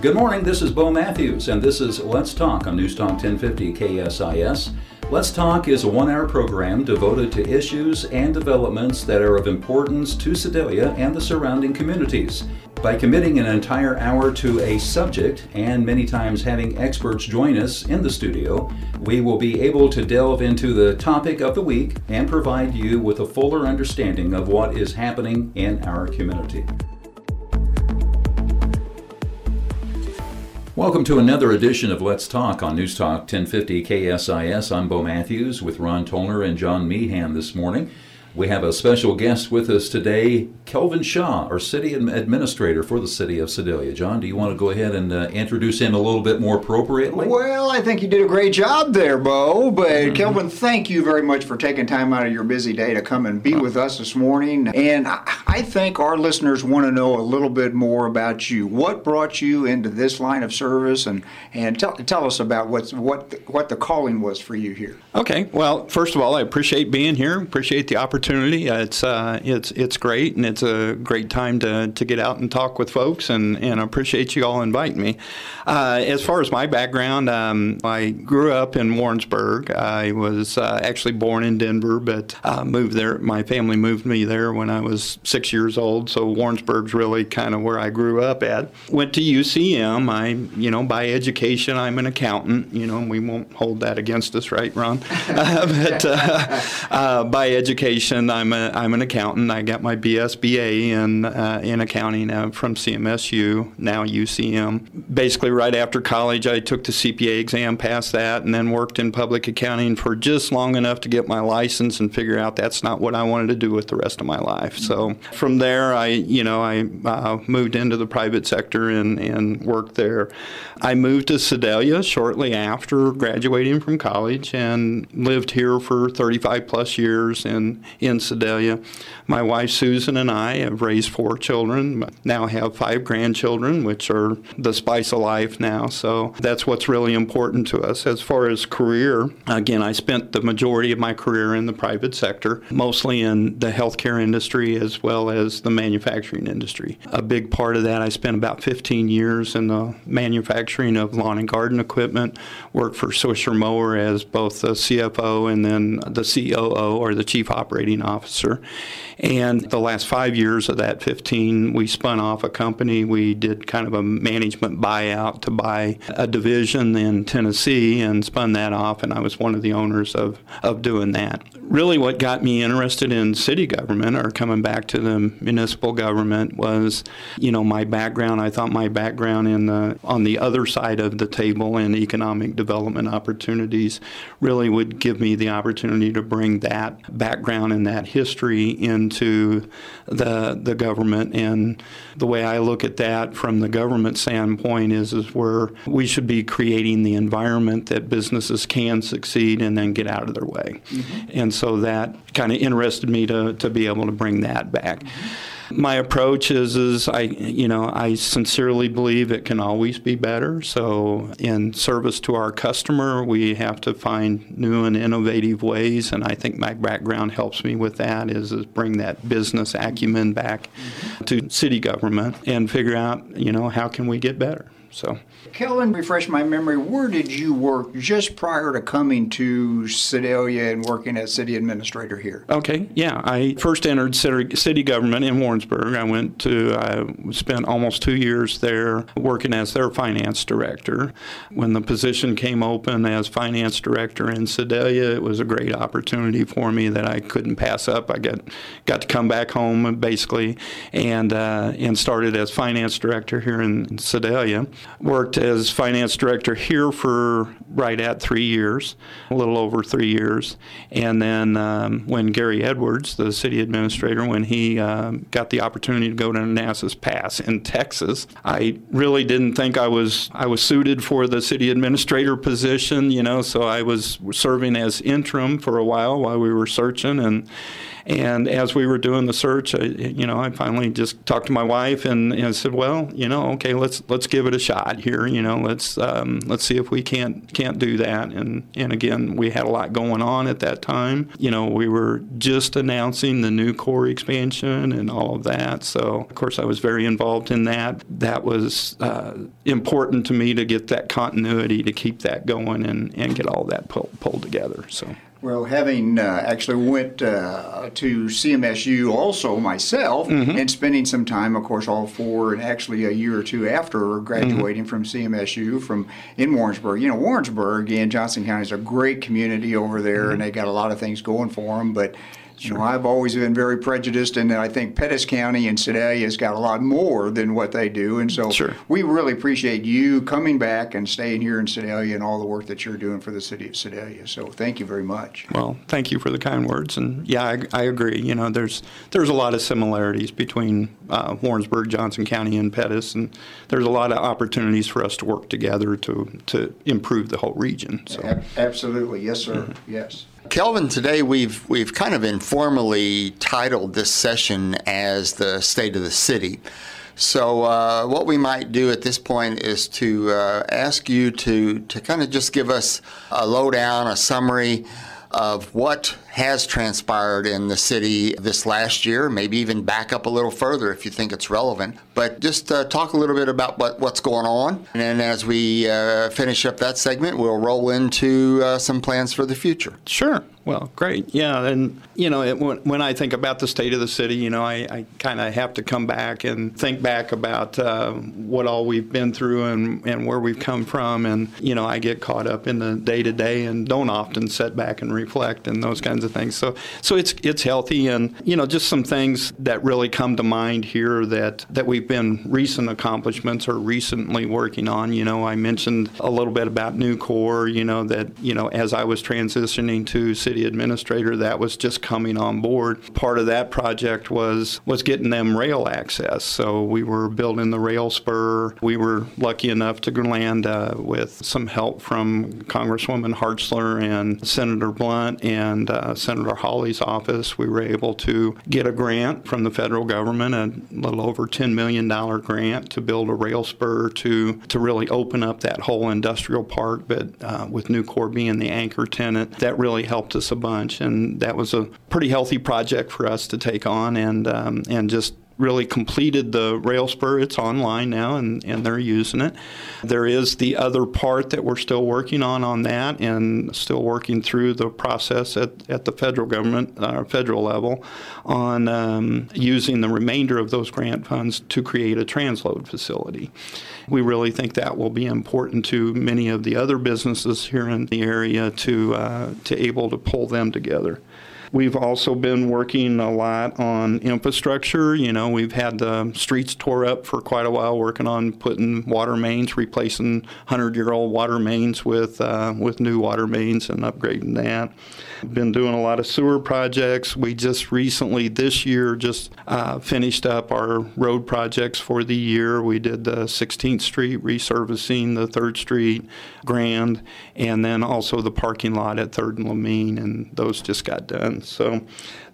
Good morning, this is Bo Matthews, and this is Let's Talk on News Talk 1050 KSIS. Let's Talk is a one hour program devoted to issues and developments that are of importance to Sedalia and the surrounding communities. By committing an entire hour to a subject and many times having experts join us in the studio, we will be able to delve into the topic of the week and provide you with a fuller understanding of what is happening in our community. Welcome to another edition of Let's Talk on News Talk 1050 KSIS. I'm Bo Matthews with Ron Tollner and John Meehan this morning. We have a special guest with us today, Kelvin Shaw, our city administrator for the city of Sedalia. John, do you want to go ahead and uh, introduce him a little bit more appropriately? Well, I think you did a great job there, Bo. But mm-hmm. Kelvin, thank you very much for taking time out of your busy day to come and be with us this morning. And I think our listeners want to know a little bit more about you. What brought you into this line of service, and and tell, tell us about what's what the, what the calling was for you here. Okay. Well, first of all, I appreciate being here. Appreciate the opportunity opportunity. It's uh, it's it's great, and it's a great time to, to get out and talk with folks, and, and I appreciate you all inviting me. Uh, as far as my background, um, I grew up in Warrensburg. I was uh, actually born in Denver, but uh, moved there. My family moved me there when I was six years old, so Warrensburg's really kind of where I grew up at. Went to UCM. I, you know, by education, I'm an accountant. You know, and we won't hold that against us, right, Ron? but uh, by education, I'm a I'm an accountant. I got my BSBA in uh, in accounting uh, from CMSU, now UCM. Basically, right after college, I took the CPA exam, passed that, and then worked in public accounting for just long enough to get my license and figure out that's not what I wanted to do with the rest of my life. So from there, I you know I uh, moved into the private sector and and worked there. I moved to Sedalia shortly after graduating from college and lived here for 35 plus years in in Sedalia. My wife Susan and I have raised four children, now have five grandchildren, which are the spice of life now. So that's what's really important to us. As far as career, again, I spent the majority of my career in the private sector, mostly in the healthcare industry as well as the manufacturing industry. A big part of that, I spent about 15 years in the manufacturing of lawn and garden equipment, worked for Swisher Mower as both the CFO and then the COO or the Chief Operating officer. And the last five years of that 15, we spun off a company. We did kind of a management buyout to buy a division in Tennessee and spun that off, and I was one of the owners of, of doing that. Really, what got me interested in city government or coming back to the municipal government was, you know, my background. I thought my background in the, on the other side of the table in economic development opportunities really would give me the opportunity to bring that background and that history into the the government. And the way I look at that from the government standpoint is is where we should be creating the environment that businesses can succeed and then get out of their way. Mm-hmm. And so that kind of interested me to to be able to bring that back. Mm-hmm my approach is is I you know I sincerely believe it can always be better. So in service to our customer, we have to find new and innovative ways, and I think my background helps me with that. Is, is bring that business acumen back to city government and figure out you know how can we get better. So, Kelvin, refresh my memory. Where did you work just prior to coming to Sedalia and working as city administrator here? Okay, yeah. I first entered city government in Warrensburg. I went to, I spent almost two years there working as their finance director. When the position came open as finance director in Sedalia, it was a great opportunity for me that I couldn't pass up. I got got to come back home basically, and uh, and started as finance director here in Sedalia. Worked as finance director here for right at three years, a little over three years. And then um, when Gary Edwards, the city administrator, when he uh, got the opportunity to go to Manassas Pass in Texas, I really didn't think I was I was suited for the city administrator position, you know. So I was serving as interim for a while while we were searching and And as we were doing the search, I, you know, I finally just talked to my wife and, and said, well, you know, okay, let's let's give it a shot here. You know, let's um, let's see if we can't can't do that. And and again, we had a lot going on at that time. You know, we were just announcing the Nucor expansion and all of that. So of course, I was very involved in that. That was uh, important to me to get that continuity to keep that going and, and get all that pull, pulled together. So. Well, having uh, actually went uh, to CMSU also myself, mm-hmm. and spending some time, of course, all four and actually a year or two after graduating mm-hmm. from CMSU from in Warrensburg. You know, Warrensburg in Johnson County is a great community over there, mm-hmm. and they got a lot of things going for them. But. You know, I've always been very prejudiced, and I think Pettis County and Sedalia has got a lot more than what they do. And so sure. we really appreciate you coming back and staying here in Sedalia and all the work that you're doing for the city of Sedalia. So thank you very much. Well, thank you for the kind words. And yeah, I, I agree. You know, there's there's a lot of similarities between uh, Warrensburg, Johnson County, and Pettis, and there's a lot of opportunities for us to work together to to improve the whole region. So. Absolutely, yes, sir. Mm-hmm. Yes. Kelvin, today we've we've kind of informally titled this session as the state of the city. So uh, what we might do at this point is to uh, ask you to to kind of just give us a lowdown, a summary of what has transpired in the city this last year, maybe even back up a little further if you think it's relevant. But just uh, talk a little bit about what, what's going on. And then as we uh, finish up that segment, we'll roll into uh, some plans for the future. Sure. Well, great. Yeah. And, you know, it, when, when, I think about the state of the city, you know, I, I kind of have to come back and think back about uh, what all we've been through and, and where we've come from. And, you know, I get caught up in the day to day and don't often sit back and reflect and those kinds of things. So, so it's, it's healthy. And, you know, just some things that really come to mind here that, that we've been recent accomplishments or recently working on. You know, I mentioned a little bit about Nucor, you know, that, you know, as I was transitioning to city administrator that was just coming on board. Part of that project was was getting them rail access. So we were building the rail spur. We were lucky enough to land uh, with some help from Congresswoman Hartzler and Senator Blunt and uh, Senator Hawley's office. We were able to get a grant from the federal government, a little over $10 million grant to build a rail spur to, to really open up that whole industrial park. But uh, with Nucor being the anchor tenant, that really helped us us a bunch, and that was a pretty healthy project for us to take on, and um, and just really completed the rail spur. It's online now, and, and they're using it. There is the other part that we're still working on on that, and still working through the process at, at the federal government, uh, federal level, on um, using the remainder of those grant funds to create a transload facility. We really think that will be important to many of the other businesses here in the area to uh, to able to pull them together. We've also been working a lot on infrastructure. You know, we've had the streets tore up for quite a while, working on putting water mains, replacing hundred-year-old water mains with uh, with new water mains and upgrading that. Been doing a lot of sewer projects. We just recently this year just uh, finished up our road projects for the year. We did the 16th Street resurfacing, the 3rd Street Grand, and then also the parking lot at 3rd and Lamine, and those just got done. So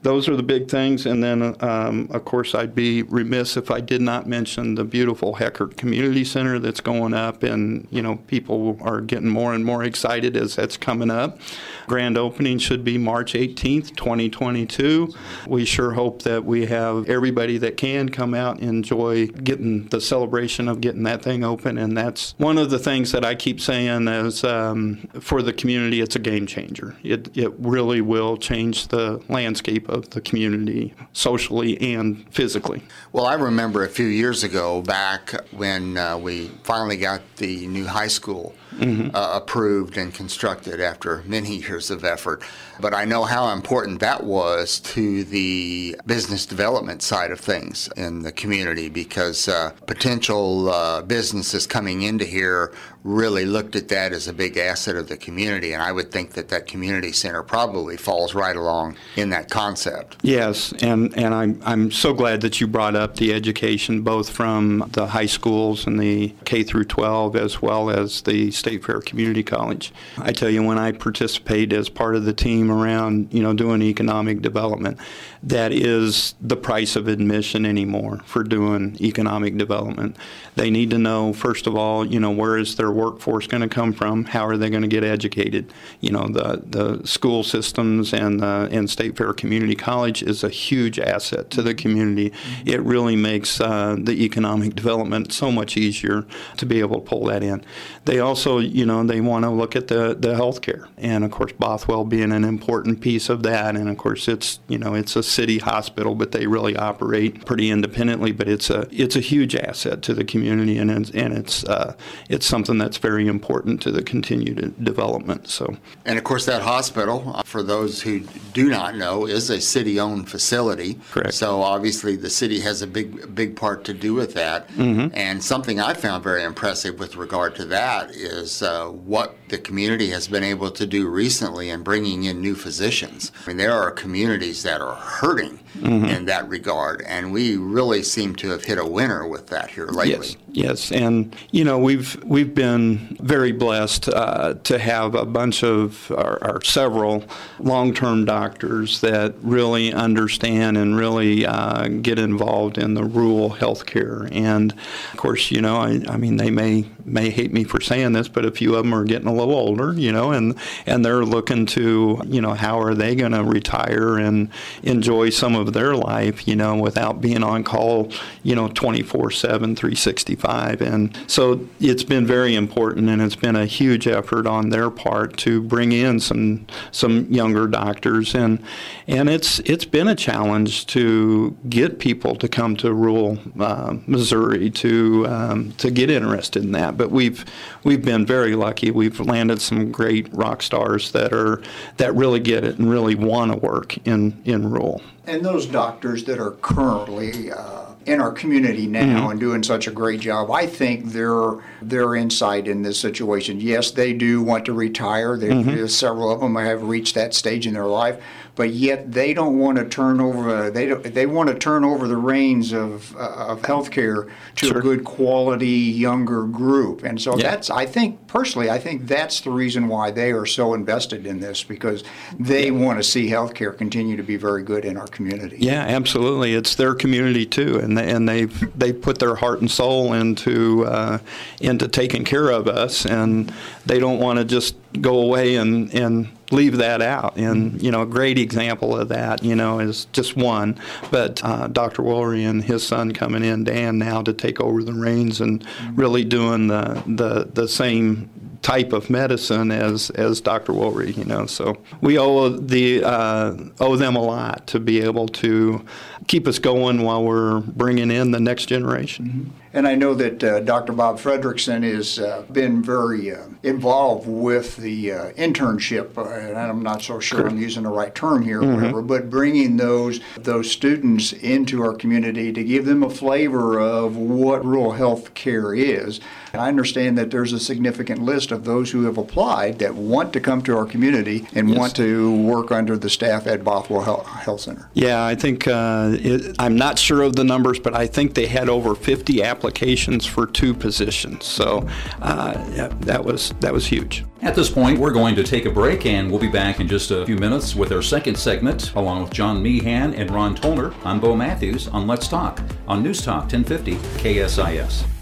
those are the big things. And then, um, of course, I'd be remiss if I did not mention the beautiful Heckart Community Center that's going up, and you know, people are getting more and more excited as that's coming up. Grand opening should be March 18th, 2022. We sure hope that we have everybody that can come out and enjoy getting the celebration of getting that thing open. And that's one of the things that I keep saying is um, for the community, it's a game changer. It, it really will change the landscape of the community socially and physically. Well, I remember a few years ago back when uh, we finally got the new high school mm-hmm. uh, approved and constructed after many years of effort. But I know how important that was to the business development side of things in the community because uh, potential uh, businesses coming into here really looked at that as a big asset of the community. And I would think that that community center probably falls right along in that concept. Yes, and, and I'm, I'm so glad that you brought up the education, both from the high schools and the K through 12, as well as the State Fair Community College. I tell you, when I participate as part of the team around, you know, doing economic development, that is the price of admission anymore for doing economic development. They need to know, first of all, you know, where is their workforce going to come from? How are they going to get educated? You know, the, the school systems and, uh, and State Fair Community College is a huge asset to the community. It really makes uh, the economic development so much easier to be able to pull that in. They also, you know, they want to look at the, the health care. And of course, Bothwell being an important piece of that. And of course, it's, you know, it's a city hospital, but they really operate pretty independently. But it's a, it's a huge asset to the community and it's, and it's, uh, it's something that's very important to the continued development. So, And of course, that hospital, uh, for those who do not know, is a city-owned facility. Correct. So obviously, the city has a big, big part to do with that. Mm-hmm. And something I found very impressive with regard to that is uh, what the community has been able to do recently in bringing in new physicians. I mean, there are communities that are hurting. In that regard, and we really seem to have hit a winner with that here lately. Yes, yes, and you know we've we've been very blessed uh, to have a bunch of or, or several long-term doctors that really understand and really uh, get involved in the rural healthcare. And of course, you know, I, I mean, they may may hate me for saying this, but a few of them are getting a little older, you know, and and they're looking to you know how are they going to retire and enjoy some of their life, you know, without being on call, you know, 24 7, 365. And so it's been very important and it's been a huge effort on their part to bring in some some younger doctors. And and it's it's been a challenge to get people to come to rural uh, Missouri to um, to get interested in that. But we've we've been very lucky. We've landed some great rock stars that are that really get it and really want to work in in rural. And those doctors that are currently uh, in our community now and doing such a great job, I think their their insight in this situation. Yes, they do want to retire. They, Several of them have reached that stage in their life, but yet they don't want to turn over. They don't, they want to turn over the reins of uh, of healthcare to Sure. a good quality younger group. And so Yeah. that's I think personally, I think that's the reason why they are so invested in this because they want to see healthcare continue to be very good in our community. Yeah, absolutely. It's their community too, and they, and they've they put their heart and soul into uh, into taking care of us, and they don't want to just go away and and leave that out. And you know, a great example of that, you know, is just one, but uh, Dr. Woolery and his son coming in, Dan, now to take over the reins and really doing the the the same type of medicine as as Dr. Woolery, you know. So we owe the uh, owe them a lot to be able to keep us going while we're bringing in the next generation. And I know that uh, Dr. Bob Fredrickson has uh, been very uh, involved with the uh, internship, uh, and I'm not so sure I'm using the right term here, or whatever, but bringing those those students into our community to give them a flavor of what rural health care is. And I understand that there's a significant list of those who have applied that want to come to our community and Yes. want to work under the staff at Bothwell Health, Health Center. Yeah, I think uh, it, I'm not sure of the numbers, but I think they had over 50 applications for two positions. So uh, that was that was huge. At this point, we're going to take a break and we'll be back in just a few minutes with our second segment, along with John Meehan and Ron Tolner. I'm Bo Matthews on Let's Talk on News Talk 1050 KSIS.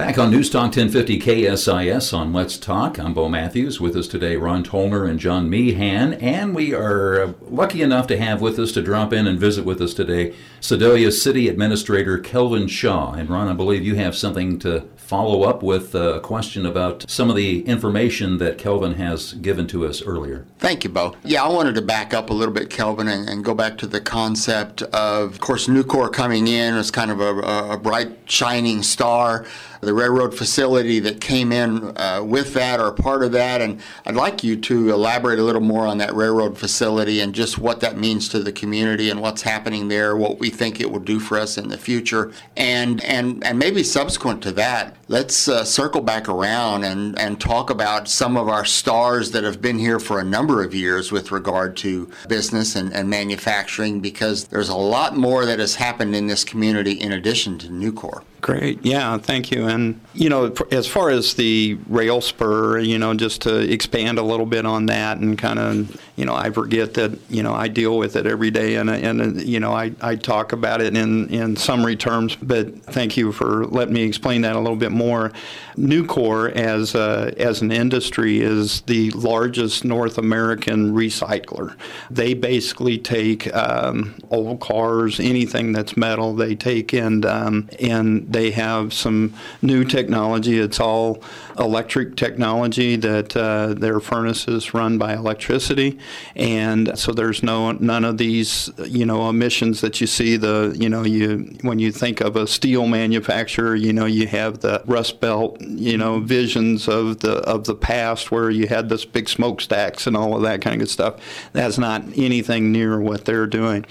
Back on News Talk 1050 KSIS on Let's Talk. I'm Bo Matthews. With us today, Ron Tolner and John Meehan. And we are lucky enough to have with us to drop in and visit with us today Sedalia City Administrator Kelvin Shaw. And Ron, I believe you have something to follow up with uh, a question about some of the information that Kelvin has given to us earlier. Thank you, Bo. Yeah, I wanted to back up a little bit, Kelvin, and, and go back to the concept of, of course, Nucor coming in as kind of a, a bright, shining star. The railroad facility that came in uh, with that or part of that. And I'd like you to elaborate a little more on that railroad facility and just what that means to the community and what's happening there, what we think it will do for us in the future. And, and, and maybe subsequent to that, let's uh, circle back around and, and talk about some of our stars that have been here for a number of years with regard to business and, and manufacturing because there's a lot more that has happened in this community in addition to Nucor. Great. Yeah, thank you. And, you know, as far as the rail spur, you know, just to expand a little bit on that and kind of, you know, I forget that, you know, I deal with it every day and, and you know, I, I talk about it in, in summary terms, but thank you for letting me explain that a little bit more. Nucor, as, a, as an industry, is the largest North American recycler. They basically take um, old cars, anything that's metal, they take and, um, and they have some new technology. It's all electric technology that uh, their furnaces run by electricity, and so there's no none of these you know emissions that you see. The you know you when you think of a steel manufacturer, you know you have the Rust Belt you know visions of the of the past where you had this big smokestacks and all of that kind of good stuff. That's not anything near what they're doing.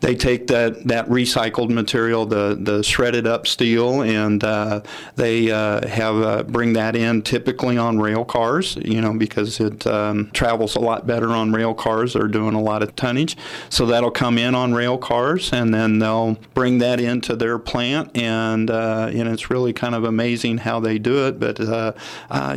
They take that that recycled material, the the shredded up steel and uh, they uh, have uh, bring that in typically on rail cars, you know, because it um, travels a lot better on rail cars. They're doing a lot of tonnage, so that'll come in on rail cars, and then they'll bring that into their plant, and uh, know, it's really kind of amazing how they do it, but uh,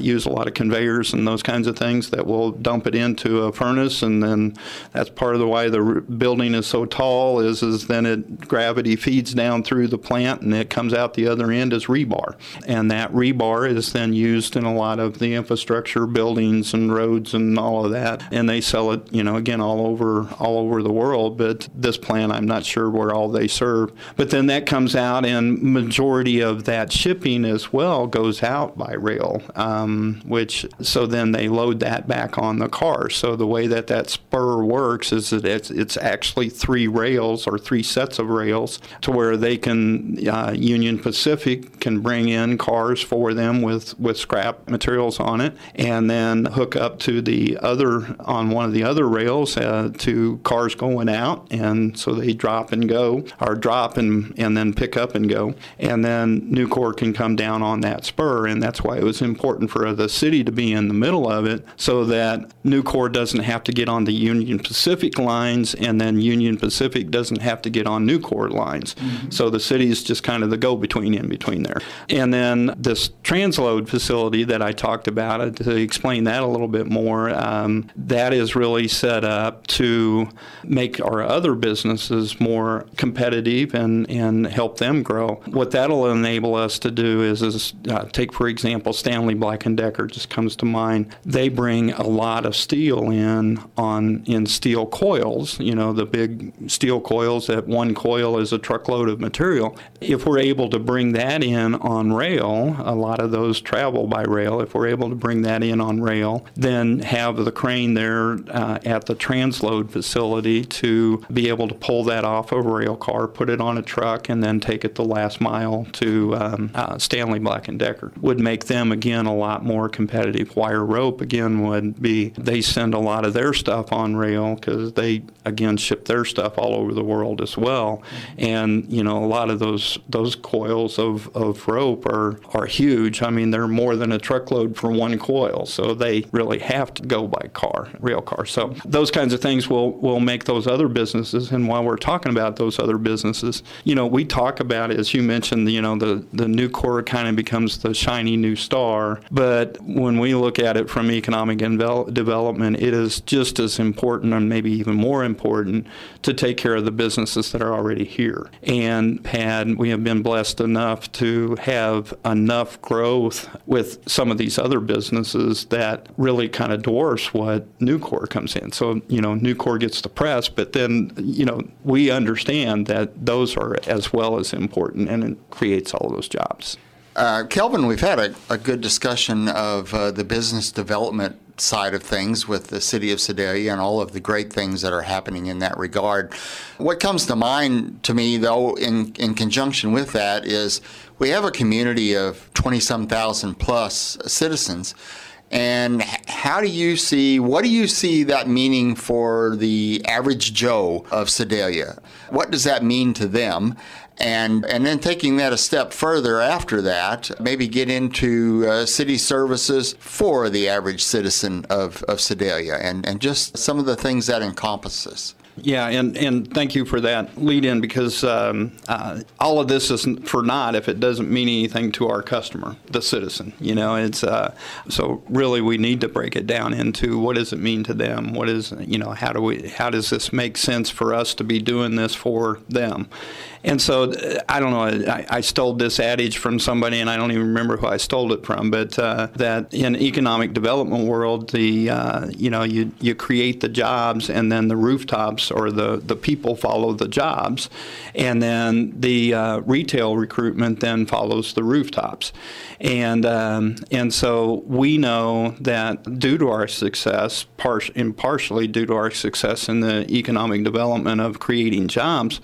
use a lot of conveyors and those kinds of things that will dump it into a furnace, and then that's part of the why the building is so tall is is then it gravity feeds down through the plant and it comes out the other end as rebar. And that rebar is then used in a lot of the infrastructure, buildings and roads and all of that. And they sell it, you know, again all over all over the world. But this plant, I'm not sure where all they serve. But then that comes out, and majority of that shipping as well goes out by rail. Um, which so then they load that back on the car. So the way that that spur works is that it's it's actually three rails or three sets of rails to where they can uh, Union Pacific can bring in cars for them with, with scrap materials on it and then hook up to the other, on one of the other rails uh, to cars going out. And so they drop and go, or drop and, and then pick up and go. And then Nucor can come down on that spur. And that's why it was important for the city to be in the middle of it so that Nucor doesn't have to get on the Union Pacific lines and then Union Pacific doesn't have to get on Nucor lines. Mm-hmm. So the city is just kind of the go between in between there. And then this transload facility that I talked about, uh, to explain that a little bit more, um, that is really set up to make our other businesses more competitive and, and help them grow. What that'll enable us to do is, is uh, take, for example, Stanley Black & Decker just comes to mind. They bring a lot of steel in on in steel coils, you know, the big steel coils that one coil is a truckload of material. If we're able to bring that in on rail, a lot of those travel by rail. If we're able to bring that in on rail, then have the crane there uh, at the transload facility to be able to pull that off of a rail car, put it on a truck, and then take it the last mile to um, uh, Stanley Black and Decker would make them again a lot more competitive. Wire rope again would be they send a lot of their stuff on rail because they again ship their stuff all over the world as well, and you know a lot of those those coils coils of, of rope are, are huge. I mean, they're more than a truckload for one coil, so they really have to go by car, rail car. So those kinds of things will, will make those other businesses. And while we're talking about those other businesses, you know, we talk about, as you mentioned, you know, the, the Nucor kind of becomes the shiny new star. But when we look at it from economic development, it is just as important and maybe even more important to take care of the businesses that are already here. And had we have been blessed enough to have enough growth with some of these other businesses that really kind of dwarfs what Nucor comes in. So, you know, Nucor gets the press, but then, you know, we understand that those are as well as important and it creates all those jobs. Uh, Kelvin, we've had a, a good discussion of uh, the business development side of things with the city of Sedalia and all of the great things that are happening in that regard. What comes to mind to me, though, in, in conjunction with that, is we have a community of 20 some thousand plus citizens. And how do you see, what do you see that meaning for the average Joe of Sedalia? What does that mean to them? And, and then taking that a step further after that, maybe get into uh, city services for the average citizen of, of Sedalia and, and just some of the things that encompasses. Yeah, and, and thank you for that lead in because um, uh, all of this is for naught if it doesn't mean anything to our customer, the citizen. You know, it's uh, so really we need to break it down into what does it mean to them? What is you know how do we how does this make sense for us to be doing this for them? And so I don't know. I, I stole this adage from somebody, and I don't even remember who I stole it from. But uh, that in economic development world, the uh, you know you you create the jobs, and then the rooftops or the the people follow the jobs, and then the uh, retail recruitment then follows the rooftops, and um, and so we know that due to our success, par- partially due to our success in the economic development of creating jobs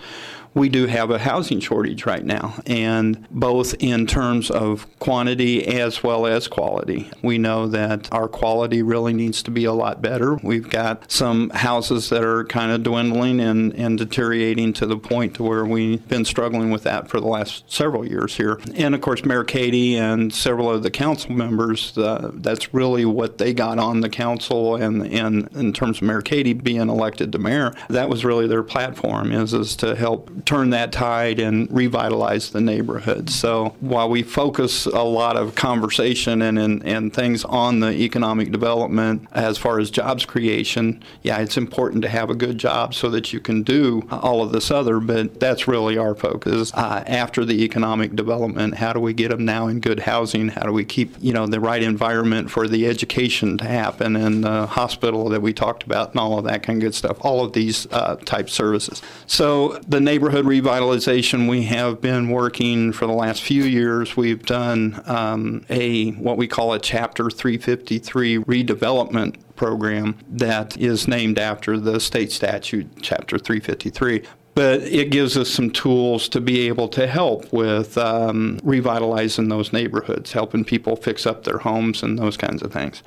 we do have a housing shortage right now, and both in terms of quantity as well as quality. We know that our quality really needs to be a lot better. We've got some houses that are kind of dwindling and, and deteriorating to the point to where we've been struggling with that for the last several years here. And of course, Mayor Kehde and several of the council members, uh, that's really what they got on the council and, and in terms of Mayor Kehde being elected to mayor, that was really their platform is, is to help turn that tide and revitalize the neighborhood. So while we focus a lot of conversation and, and, and things on the economic development as far as jobs creation, yeah, it's important to have a good job so that you can do all of this other, but that's really our focus. Uh, after the economic development, how do we get them now in good housing? How do we keep, you know, the right environment for the education to happen and the hospital that we talked about and all of that kind of good stuff, all of these uh, type services. So the neighborhood neighborhood revitalization, we have been working for the last few years. We've done um, a what we call a Chapter 353 redevelopment program that is named after the state statute, Chapter 353 but it gives us some tools to be able to help with um, revitalizing those neighborhoods, helping people fix up their homes and those kinds of things.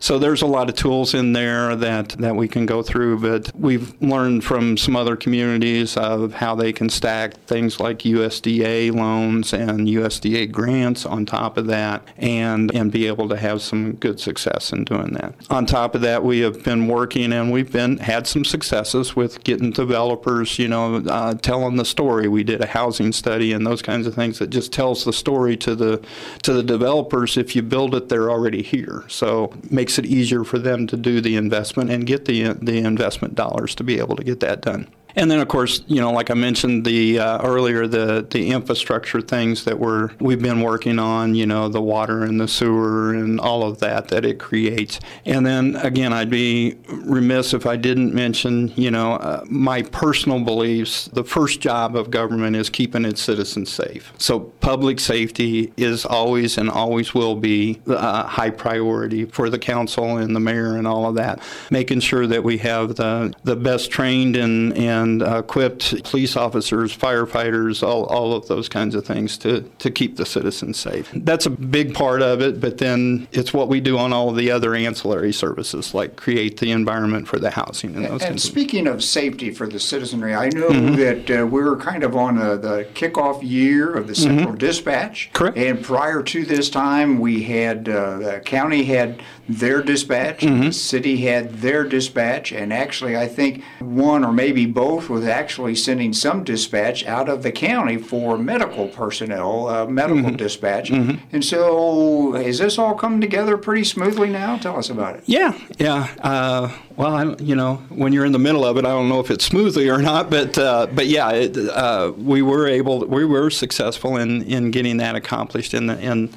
So there's a lot of tools in there that, that we can go through, but we've learned from some other communities of how they can stack things like USDA loans and USDA grants on top of that and, and be able to have some good success in doing that. On top of that, we have been working and we've been had some successes with getting developers, you know, uh, telling the story. We did a housing study and those kinds of things that just tells the story to the to the developers. If you build it, they're already here, so makes it easier for them to do the investment and get the the investment dollars to be able to get that done. And then, of course, you know, like I mentioned the uh, earlier, the the infrastructure things that we're we've been working on. You know, the water and the sewer and all of that that it creates. And then again, I'd be remiss if I didn't mention, you know, uh, my personal beliefs. The first job of government is keeping its citizens safe. So public safety is always and always will be a uh, high priority for the council and the mayor and all of that. Making sure that we have the the best trained and and and equipped police officers, firefighters, all, all of those kinds of things to, to keep the citizens safe. That's a big part of it, but then it's what we do on all the other ancillary services, like create the environment for the housing and those and speaking of safety for the citizenry, I know mm-hmm. that uh, we're kind of on a, the kickoff year of the mm-hmm. Central mm-hmm. Dispatch. Correct. And prior to this time, we had uh, the county had their dispatch, mm-hmm. the city had their dispatch, and actually, I think one or maybe both was actually sending some dispatch out of the county for medical personnel, uh, medical mm-hmm. dispatch. Mm-hmm. And so, is this all coming together pretty smoothly now? Tell us about it. Yeah, yeah. Uh, Well, I, you know, when you're in the middle of it, I don't know if it's smoothly or not, but uh, but yeah, it, uh, we were able, we were successful in, in getting that accomplished, and and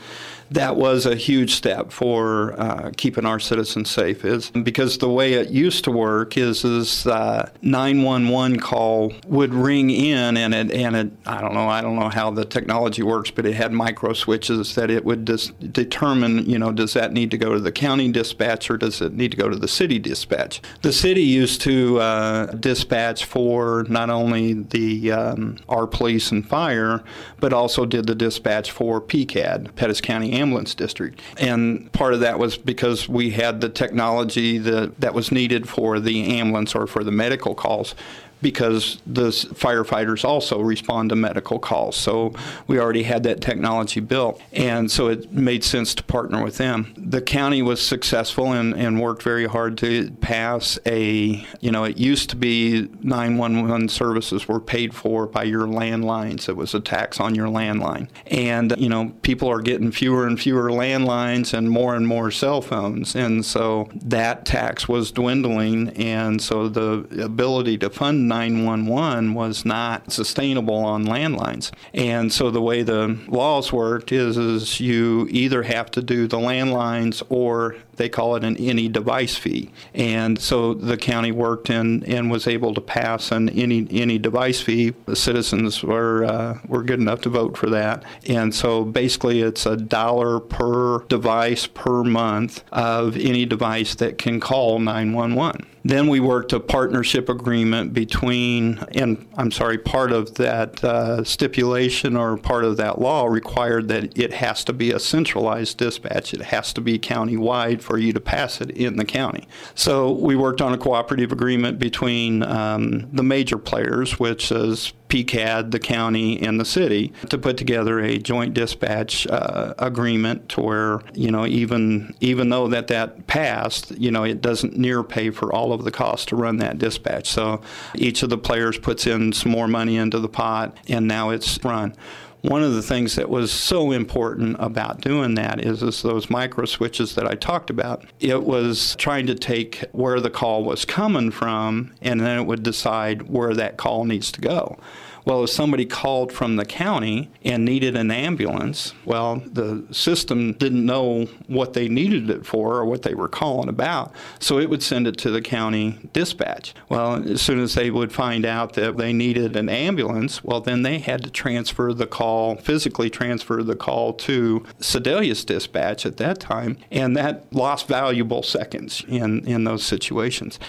that was a huge step for uh, keeping our citizens safe. Is because the way it used to work is is uh, 911 call would ring in and it and it I don't know I don't know how the technology works, but it had micro switches that it would dis- determine you know does that need to go to the county dispatch or does it need to go to the city dispatch? The city used to uh, dispatch for not only the um, our police and fire, but also did the dispatch for PCAD, Pettis County ambulance district. And part of that was because we had the technology that, was needed for the ambulance or for the medical calls because the firefighters also respond to medical calls. So we already had that technology built. And so it made sense to partner with them. The county was successful and, and worked very hard to pass a, you know, it used to be 911 services were paid for by your landlines. It was a tax on your landline. And, you know, people are getting fewer and fewer landlines and more and more cell phones. And so that tax was dwindling. And so the ability to fund 911 was not sustainable on landlines. And so the way the laws worked is, is you either have to do the landlines or they call it an any device fee. And so the county worked and, and was able to pass an any any device fee. The citizens were uh, were good enough to vote for that. And so basically it's a dollar per device per month of any device that can call 911. Then we worked a partnership agreement between, and I'm sorry, part of that uh, stipulation or part of that law required that it has to be a centralized dispatch. It has to be county-wide for you to pass it in the county. So we worked on a cooperative agreement between um, the major players, which is PCAD, the county, and the city to put together a joint dispatch uh, agreement to where you know even even though that that passed, you know it doesn't near pay for all of the cost to run that dispatch. So each of the players puts in some more money into the pot, and now it's run one of the things that was so important about doing that is, is those micro switches that I talked about. It was trying to take where the call was coming from, and then it would decide where that call needs to go. Well, if somebody called from the county and needed an ambulance, well, the system didn't know what they needed it for or what they were calling about, so it would send it to the county dispatch. Well, as soon as they would find out that they needed an ambulance, well, then they had to transfer the call, physically transfer the call to Sedalia's dispatch at that time, and that lost valuable seconds in, in those situations.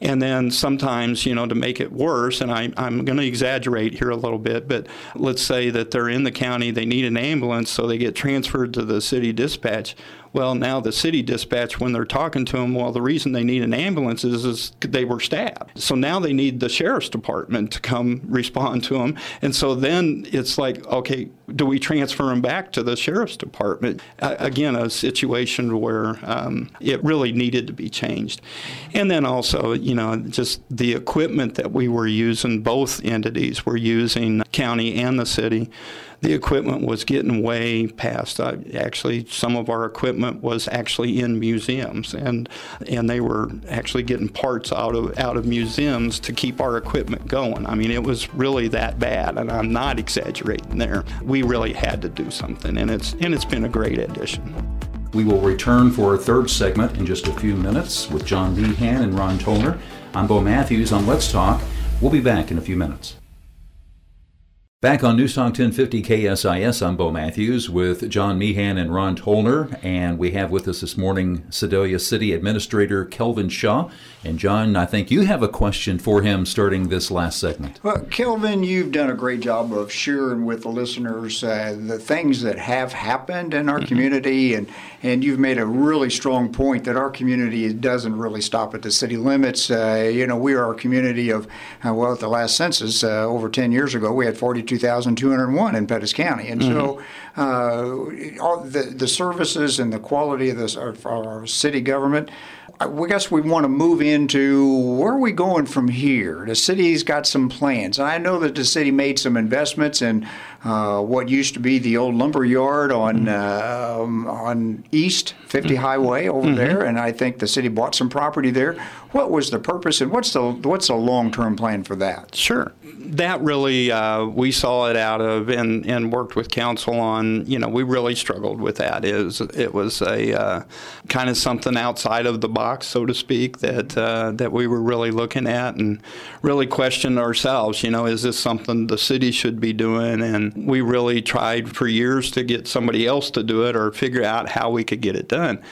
And then sometimes, you know, to make it worse, and I, I'm going to exaggerate here a little bit, but let's say that they're in the county, they need an ambulance, so they get transferred to the city dispatch. Well, now the city dispatch, when they're talking to them, well, the reason they need an ambulance is, is they were stabbed. So now they need the sheriff's department to come respond to them. And so then it's like, okay, do we transfer them back to the sheriff's department? Uh, again, a situation where um, it really needed to be changed. And then also, you know, just the equipment that we were using, both entities were using, county and the city the equipment was getting way past. Uh, actually, some of our equipment was actually in museums, and and they were actually getting parts out of out of museums to keep our equipment going. I mean, it was really that bad, and I'm not exaggerating there. We really had to do something, and it's and it's been a great addition. We will return for a third segment in just a few minutes with John Meehan and Ron Tollner. I'm Bo Matthews on Let's Talk. We'll be back in a few minutes. Back on News Talk 1050 KSIS, I'm Bo Matthews with John Meehan and Ron Tollner, and we have with us this morning Sedalia City Administrator Kelvin Shaw. And John, I think you have a question for him starting this last segment. Well, Kelvin, you've done a great job of sharing with the listeners uh, the things that have happened in our mm-hmm. community, and, and you've made a really strong point that our community doesn't really stop at the city limits. Uh, you know, we are a community of, uh, well, at the last census uh, over 10 years ago, we had 42 2,201 in Pettis County. And mm-hmm. so uh, all the, the services and the quality of this, our, our city government, I guess we want to move into where are we going from here? The city's got some plans. I know that the city made some investments in uh, what used to be the old lumber yard on uh, um, on East 50 Highway over there, and I think the city bought some property there. What was the purpose, and what's the what's the long term plan for that? Sure. That really, uh, we saw it out of and, and worked with council on, you know, we really struggled with that. Is It was a uh, kind of something outside of the box, so to speak, that, uh, that we were really looking at and really questioned ourselves, you know, is this something the city should be doing? And we really tried for years to get somebody else to do it or figure out how we could get it done.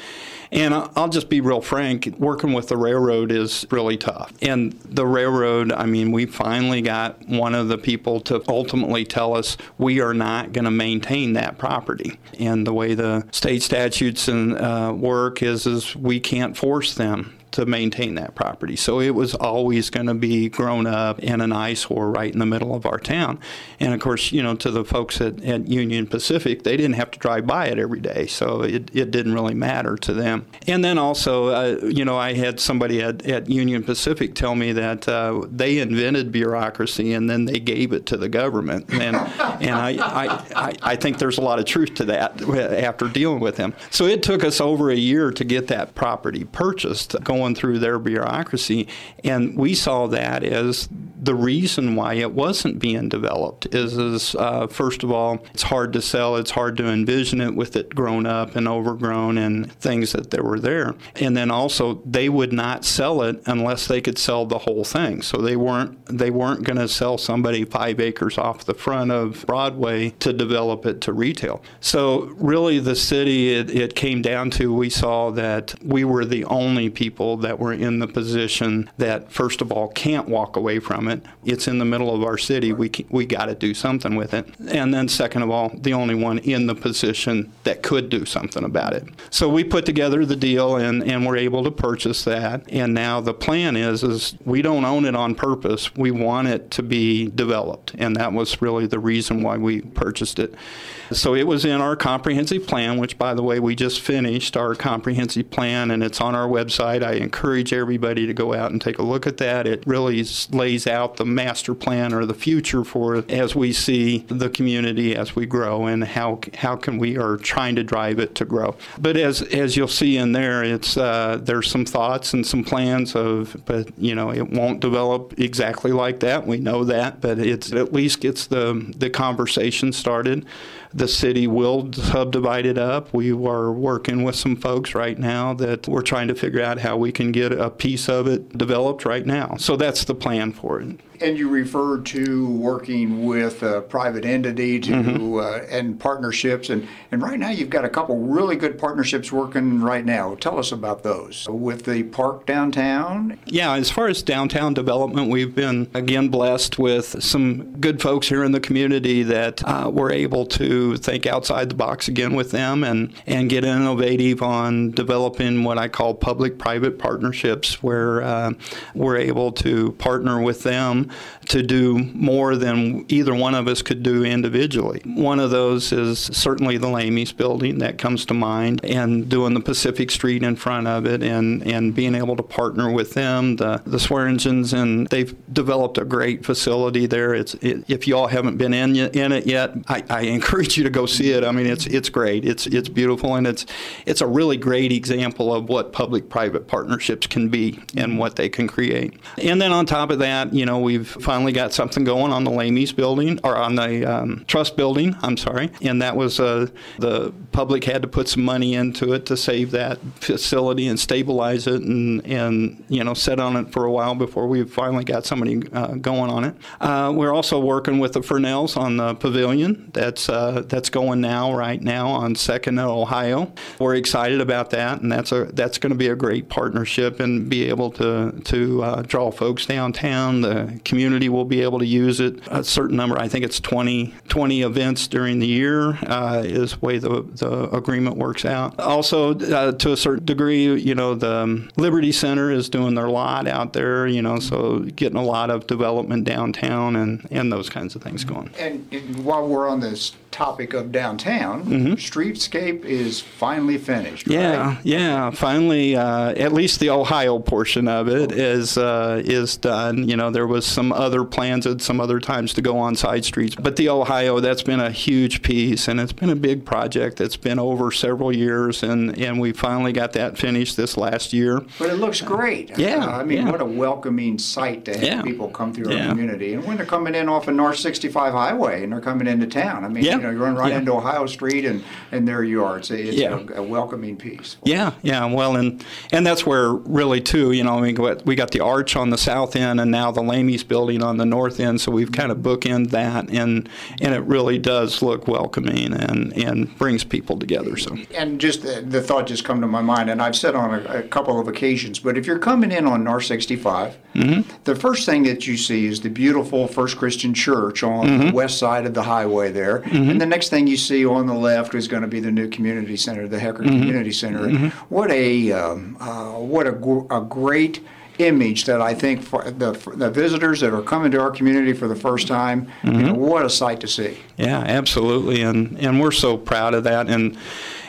And I'll just be real frank, working with the railroad is really tough. And the railroad, I mean, we finally got one of the people to ultimately tell us we are not going to maintain that property. And the way the state statutes and uh, work is, is we can't force them to maintain that property. So it was always going to be grown up in an eyesore right in the middle of our town. And of course, you know, to the folks at, at Union Pacific, they didn't have to drive by it every day. So it, it didn't really matter to them. And then also, uh, you know, I had somebody at, at Union Pacific tell me that uh, they invented bureaucracy and then they gave it to the government. And, and I, I, I, I think there's a lot of truth to that after dealing with them. So it took us over a year to get that property purchased, going going through their bureaucracy. And we saw that as the reason why it wasn't being developed is, is uh, first of all, it's hard to sell. It's hard to envision it with it grown up and overgrown and things that there were there. And then also, they would not sell it unless they could sell the whole thing. So they weren't they weren't going to sell somebody five acres off the front of Broadway to develop it to retail. So really, the city it, it came down to we saw that we were the only people that were in the position that first of all can't walk away from it it. It's in the middle of our city. We we got to do something with it. And then second of all, the only one in the position that could do something about it. So we put together the deal and and we're able to purchase that. And now the plan is is we don't own it on purpose. We want it to be developed. And that was really the reason why we purchased it. So it was in our comprehensive plan, which by the way we just finished our comprehensive plan and it's on our website. I encourage everybody to go out and take a look at that. It really lays out the master plan or the future for it as we see the community as we grow and how how can we are trying to drive it to grow. But as as you'll see in there, it's uh, there's some thoughts and some plans of, but you know it won't develop exactly like that. We know that, but it's it at least gets the the conversation started. The city will subdivide it up. We are working with some folks right now that we're trying to figure out how we can get a piece of it developed right now. So that's the plan for it. And you referred to working with a private entity to mm-hmm. uh, and partnerships, and and right now you've got a couple really good partnerships working right now. Tell us about those with the park downtown. Yeah, as far as downtown development, we've been again blessed with some good folks here in the community that uh, we're able to think outside the box again with them and and get innovative on developing what I call public-private partnerships, where uh, we're able to partner with them to do more than either one of us could do individually. One of those is certainly the Lamy's building that comes to mind, and doing the Pacific Street in front of it, and, and being able to partner with them, the, the Swearingens, and they've developed a great facility there. It's it, if y'all haven't been in in it yet, I, I encourage you to go see it. I mean, it's it's great. It's it's beautiful, and it's it's a really great example of what public-private partnerships can be and what they can create. And then on top of that, you know, we we've finally got something going on the Lamy's building, or on the um, Trust building, I'm sorry. And that was, uh, the public had to put some money into it to save that facility and stabilize it and, and you know, sit on it for a while before we finally got somebody uh, going on it. Uh, we're also working with the Furnells on the pavilion. That's, uh, that's going now, right now, on Second Ohio. We're excited about that, and that's, a, that's going to be a great partnership and be able to, to uh, draw folks downtown. The community will be able to use it. A certain number, I think it's 20, 20 events during the year uh, is the way the, the agreement works out. Also, uh, to a certain degree, you know, the um, Liberty Center is doing their lot out there, you know, so getting a lot of development downtown and, and those kinds of things going. And, and while we're on this topic of downtown, streetscape is finally finished. right? Yeah, yeah. Finally, uh, at least the Ohio portion of it is uh, is done. You know, there was some other plans at some other times to go on side streets, but the Ohio that's been a huge piece, and it's been a big project. It's been over several years, and and we finally got that finished this last year. But it looks great. Yeah, Uh, I mean, yeah. what a welcoming sight to have Yeah. people come through Yeah. our community. And when they're coming in off of North 65 Highway and they're coming into town, I mean, Yeah. You know, you run right Yeah. into Ohio Street and, and there you are. It's, a, it's Yeah. a, a welcoming piece. Yeah, yeah. Well, and and that's where really too, you know, I mean, we got the arch on the south end, and now the Lamy's building on the north end. So we've kind of bookend that, and and it really does look welcoming and and brings people together. So And just the, the thought just come to my mind, and I've said on a, a couple of occasions, but if you're coming in on North 65, Mm-hmm. the first thing that you see is the beautiful First Christian Church on Mm-hmm. the west side of the highway there. And the next thing you see on the left is going to be the new community center, the Heckart Mm-hmm. Community Center. And What a um, uh, what a, gr- a great image that I think for the, for the visitors that are coming to our community for the first time, you Mm-hmm. know, what a sight to see. yeah, absolutely, and and we're so proud of that, and.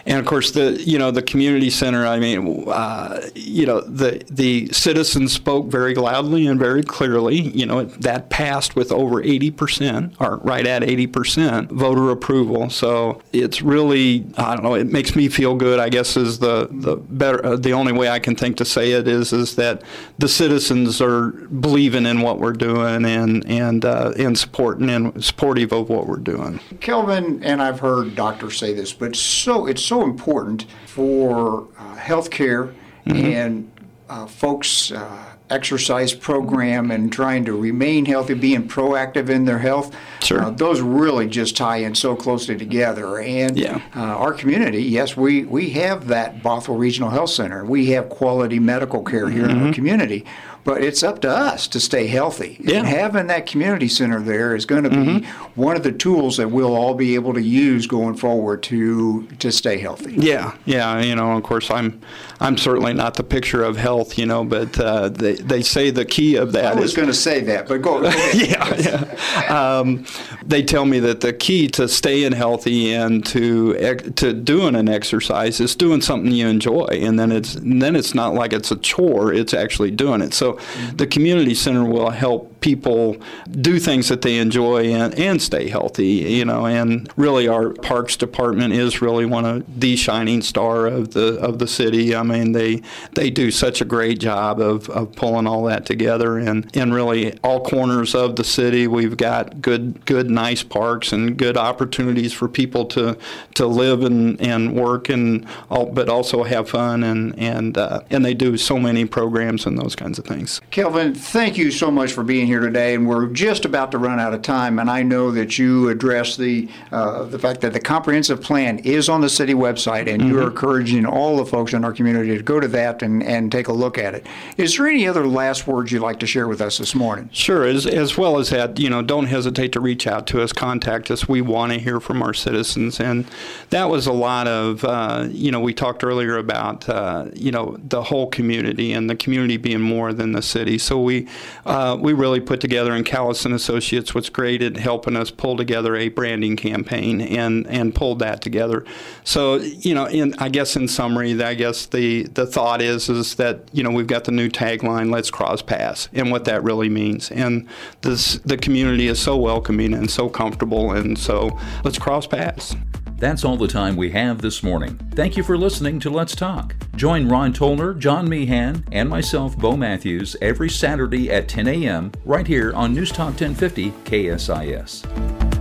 And of course, the you know the community center. I mean, uh, you know the the citizens spoke very loudly and very clearly. You know that passed with over 80 percent, or right at 80 percent voter approval. So it's really I don't know. It makes me feel good. I guess is the the better uh, the only way I can think to say it is is that the citizens are believing in what we're doing and and uh, and supporting and supportive of what we're doing. Kelvin, and I've heard doctors say this, but so it's so important for uh, healthcare Mm-hmm. and uh, folks' uh, exercise program and trying to remain healthy, being proactive in their health. Sure. Uh, those really just tie in so closely together. And Yeah. uh, our community, yes, we, we have that Bothwell Regional Health Center. We have quality medical care here in our community. But it's up to us to stay healthy. Mm-hmm. Yeah. Mm-hmm. And having that community center there is going to be one of the tools that we'll all be able to use going forward to to stay healthy. Yeah, yeah, you know, of course, I'm, I'm certainly not the picture of health, you know, but uh, they, they say the key of that. I was going to say that, but go, go ahead. yeah, yeah. Um, they tell me that the key to staying healthy and to to doing an exercise is doing something you enjoy, and then it's and then it's not like it's a chore; it's actually doing it. So, the community center will help people do things that they enjoy and, and stay healthy, you know. And really, our parks department is really one of the shining star of the of the city. I mean, they they do such a great job of, of pulling all that together, and and really all corners of the city, we've got good good nice parks and good opportunities for people to to live and, and work and all, but also have fun and and uh, and they do so many programs and those kinds of things. Kelvin, thank you so much for being here today, and we're just about to run out of time. And I know that you address the uh, the fact that the comprehensive plan is on the city website, and you're encouraging all the folks in our community to go to that and, and take a look at it. Is there any other last words you'd like to share with us this morning? Sure. As, as well as that, you know, don't hesitate to reach out to us, contact us. We want to hear from our citizens. And that was a lot of, uh, you know, we talked earlier about, uh, you know, the whole community and the community being more than the city. So we, uh, we really put together, and Callis and Associates was great at helping us pull together a branding campaign and, and pulled that together. So, you know, in, I guess in summary, I guess the, the thought is, is that, you know, we've got the new tagline, let's cross paths, and what that really means. And this, the community is so welcoming and so comfortable, and so let's cross paths. That's all the time we have this morning. Thank you for listening to Let's Talk. Join Ron Tollner, John Meehan, and myself, Bo Matthews, every Saturday at 10 a.m. right here on News Talk 1050 KSIS.